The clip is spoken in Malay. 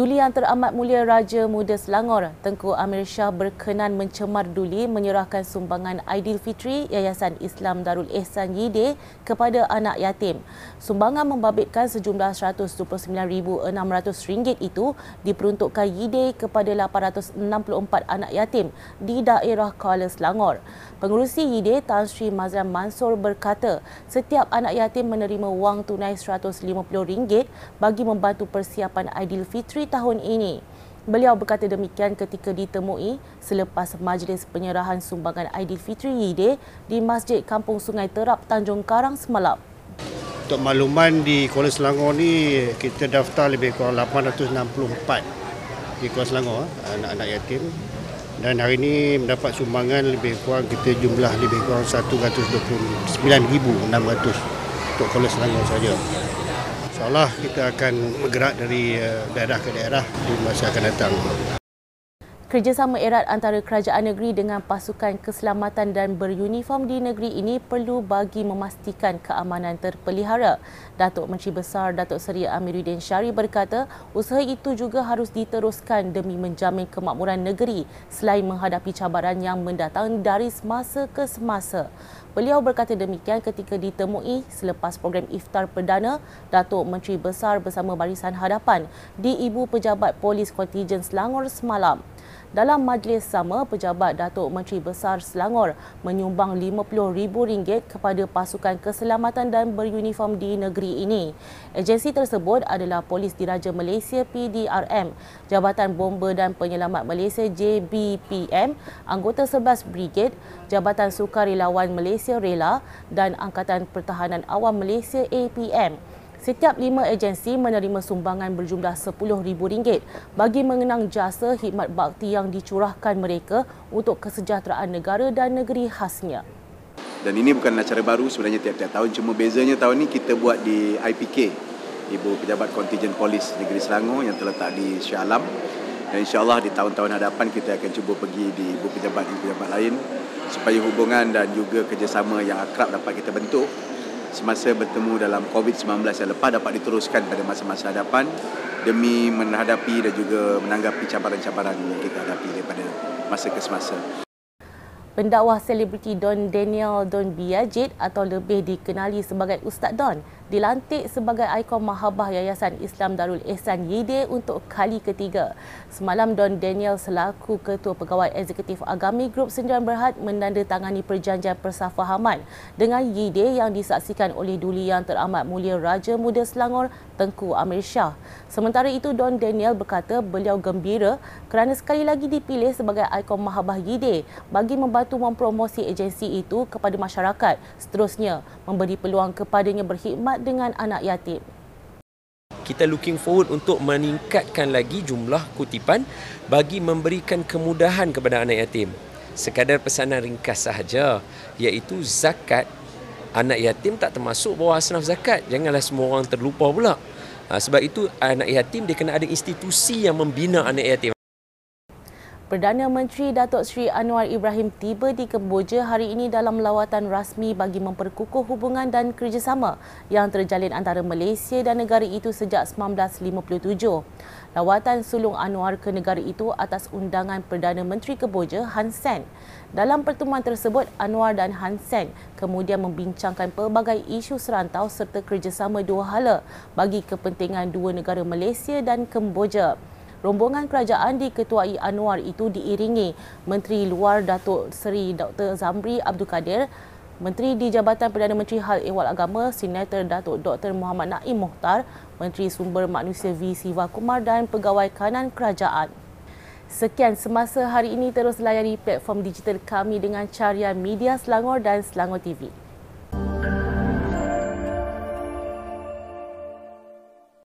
Duli Yang Teramat Mulia Raja Muda Selangor, Tengku Amir Shah berkenan mencemar duli menyerahkan sumbangan Aidilfitri Yayasan Islam Darul Ehsan Yide kepada anak yatim. Sumbangan membabitkan sejumlah RM129,600 itu diperuntukkan Yide kepada 864 anak yatim di daerah Kuala Selangor. Pengurusi Yide Tan Sri Mazlan Mansor berkata, setiap anak yatim menerima wang tunai RM150 bagi membantu persiapan Aidilfitri Fitri tahun ini. Beliau berkata demikian ketika ditemui selepas majlis penyerahan sumbangan Aidilfitri Yide di Masjid Kampung Sungai Terap Tanjung Karang semalam. Untuk makluman di Kuala Selangor ni kita daftar lebih kurang 864 di Kuala Selangor anak-anak yatim dan hari ini mendapat sumbangan lebih kurang kita jumlah lebih kurang 129,600 untuk Kuala Selangor saja. InsyaAllah kita akan bergerak dari eh, daerah ke daerah di masa akan datang. Kerjasama erat antara kerajaan negeri dengan pasukan keselamatan dan beruniform di negeri ini perlu bagi memastikan keamanan terpelihara. Datuk Menteri Besar Datuk Seri Amiruddin Syari berkata, usaha itu juga harus diteruskan demi menjamin kemakmuran negeri selain menghadapi cabaran yang mendatang dari semasa ke semasa. Beliau berkata demikian ketika ditemui selepas program iftar perdana Datuk Menteri Besar bersama Barisan Hadapan di Ibu Pejabat Polis Kontijen Selangor semalam. Dalam majlis sama, pejabat Datuk Menteri Besar Selangor menyumbang RM50,000 kepada pasukan keselamatan dan beruniform di negeri ini. Agensi tersebut adalah Polis Diraja Malaysia PDRM, Jabatan Bomba dan Penyelamat Malaysia JBPM, Anggota 11 Brigade, Jabatan Sukarelawan Malaysia Rela dan Angkatan Pertahanan Awam Malaysia APM. Setiap lima agensi menerima sumbangan berjumlah RM10,000 bagi mengenang jasa khidmat bakti yang dicurahkan mereka untuk kesejahteraan negara dan negeri khasnya. Dan ini bukan acara baru sebenarnya tiap-tiap tahun. Cuma bezanya tahun ini kita buat di IPK, Ibu Pejabat Kontijen Polis Negeri Selangor yang terletak di Shah Alam. Dan insyaAllah di tahun-tahun hadapan kita akan cuba pergi di ibu pejabat-ibu pejabat lain supaya hubungan dan juga kerjasama yang akrab dapat kita bentuk semasa bertemu dalam COVID-19 yang lepas dapat diteruskan pada masa-masa hadapan demi menghadapi dan juga menanggapi cabaran-cabaran yang kita hadapi daripada masa ke semasa. Pendakwah selebriti Don Daniel Don Biajit atau lebih dikenali sebagai Ustaz Don dilantik sebagai ikon mahabah Yayasan Islam Darul Ehsan Yide untuk kali ketiga. Semalam Don Daniel selaku Ketua Pegawai Eksekutif Agami Grup Sendirian Berhad menandatangani perjanjian persafahaman dengan Yide yang disaksikan oleh Duli Yang Teramat Mulia Raja Muda Selangor Tengku Amir Shah. Sementara itu Don Daniel berkata beliau gembira kerana sekali lagi dipilih sebagai ikon mahabah Yide bagi membantu mempromosi agensi itu kepada masyarakat. Seterusnya memberi peluang kepadanya berkhidmat dengan anak yatim. Kita looking forward untuk meningkatkan lagi jumlah kutipan bagi memberikan kemudahan kepada anak yatim. Sekadar pesanan ringkas sahaja iaitu zakat anak yatim tak termasuk bawah asnaf zakat. Janganlah semua orang terlupa pula. Ha, sebab itu anak yatim dia kena ada institusi yang membina anak yatim. Perdana Menteri Datuk Seri Anwar Ibrahim tiba di Kemboja hari ini dalam lawatan rasmi bagi memperkukuh hubungan dan kerjasama yang terjalin antara Malaysia dan negara itu sejak 1957. Lawatan sulung Anwar ke negara itu atas undangan Perdana Menteri Kemboja Han Sen. Dalam pertemuan tersebut, Anwar dan Han Sen kemudian membincangkan pelbagai isu serantau serta kerjasama dua hala bagi kepentingan dua negara Malaysia dan Kemboja rombongan kerajaan diketuai Anwar itu diiringi Menteri Luar Datuk Seri Dr. Zamri Abdul Kadir, Menteri di Jabatan Perdana Menteri Hal Ehwal Agama, Senator Datuk Dr. Muhammad Naim Mohtar, Menteri Sumber Manusia V. Siva Kumar dan Pegawai Kanan Kerajaan. Sekian semasa hari ini terus layari platform digital kami dengan carian media Selangor dan Selangor TV.